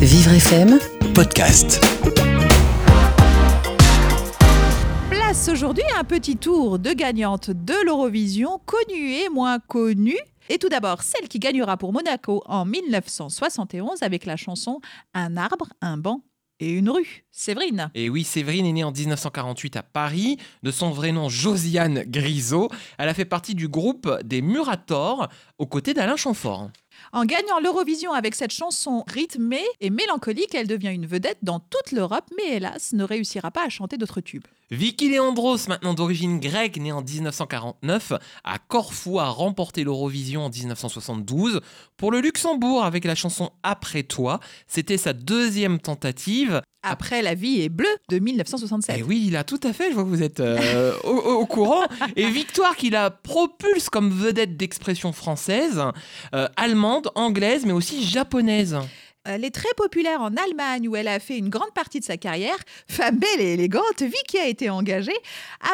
Vivre FM, podcast. Place aujourd'hui à un petit tour de gagnantes de l'Eurovision, connues et moins connues. Et tout d'abord, celle qui gagnera pour Monaco en 1971 avec la chanson Un arbre, un banc et une rue. Séverine. Et oui, Séverine est née en 1948 à Paris. De son vrai nom, Josiane Grisot. Elle a fait partie du groupe des Murators aux côtés d'Alain Chamfort. En gagnant l'Eurovision avec cette chanson rythmée et mélancolique, elle devient une vedette dans toute l'Europe, mais hélas ne réussira pas à chanter d'autres tubes. Vicky Leandros, maintenant d'origine grecque, née en 1949, à Corfou, a remporté l'Eurovision en 1972 pour le Luxembourg avec la chanson Après toi. C'était sa deuxième tentative. Après La vie est bleue de 1967. Et oui, il a tout à fait, je vois que vous êtes euh, au, au courant. Et victoire qui la propulse comme vedette d'expression française, euh, allemande, anglaise, mais aussi japonaise. Elle est très populaire en Allemagne où elle a fait une grande partie de sa carrière. Femme belle et élégante, Vicky a été engagée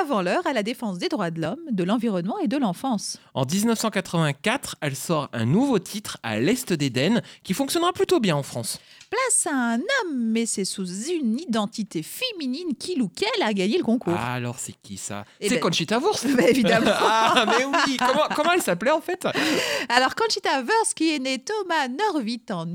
avant l'heure à la défense des droits de l'homme, de l'environnement et de l'enfance. En 1984, elle sort un nouveau titre à l'Est d'Éden qui fonctionnera plutôt bien en France. Place à un homme, mais c'est sous une identité féminine qu'il ou qu'elle a gagné le concours. Ah, alors c'est qui ça? Eh C'est ben- Conchita Wurst Bah, évidemment. Ah, mais oui Comment, comment elle s'appelait en fait? Alors, Conchita Wurst, qui est née Thomas Norwitt en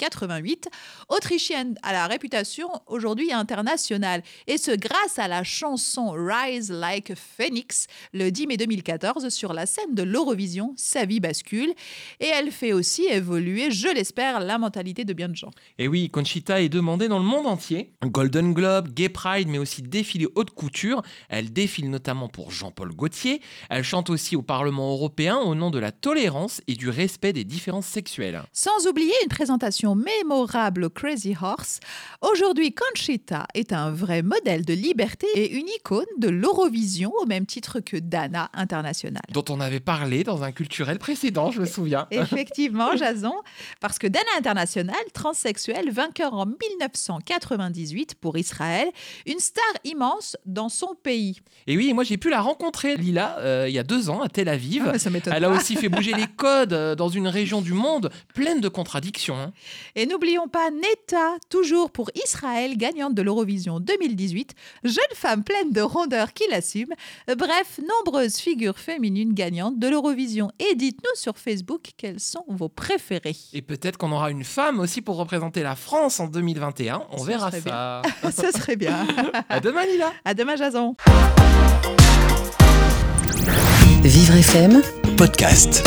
1988, autrichienne à la réputation aujourd'hui internationale, et ce grâce à la chanson Rise Like a Phoenix, le 10 mai 2014, sur la scène de l'Eurovision, sa vie bascule, et elle fait aussi évoluer, je l'espère, la mentalité de bien de gens. Et oui, Conchita est demandée dans le monde entier. Golden Globe, Gay Pride, mais aussi défilé haute couture. Elle défile notamment pour Jean-Paul Gaultier. Elle chante aussi au Parlement européen au nom de la tolérance et du respect des différences sexuelles. Sans oublier une présentation mémorable Crazy Horse, aujourd'hui Conchita est un vrai modèle de liberté et une icône de l'Eurovision au même titre que Dana international. Dont on avait parlé dans un culturel précédent, je me souviens. Effectivement, Jason, parce que Dana International, transsexuel, vainqueur en 1998 pour Israël, une star immense dans son pays. Et oui, moi j'ai pu la rencontrer, Lila, euh, il y a deux ans à Tel Aviv. Ah, ça m'étonne Elle a pas. aussi fait bouger les codes euh, dans une région du monde pleine de contradictions. Et n'oublions pas Neta, toujours pour Israël, gagnante de l'Eurovision 2018, jeune femme pleine de rondeur qui l'assume. Bref, nombreuses figures féminines gagnantes de l'Eurovision. Et dites-nous sur Facebook quelles sont vos préférées. Et peut-être qu'on aura une femme aussi pour représenter la France en 2021. On verra ça. Ce serait bien. à demain, Lila. À demain, Jason. Vivre FM, podcast.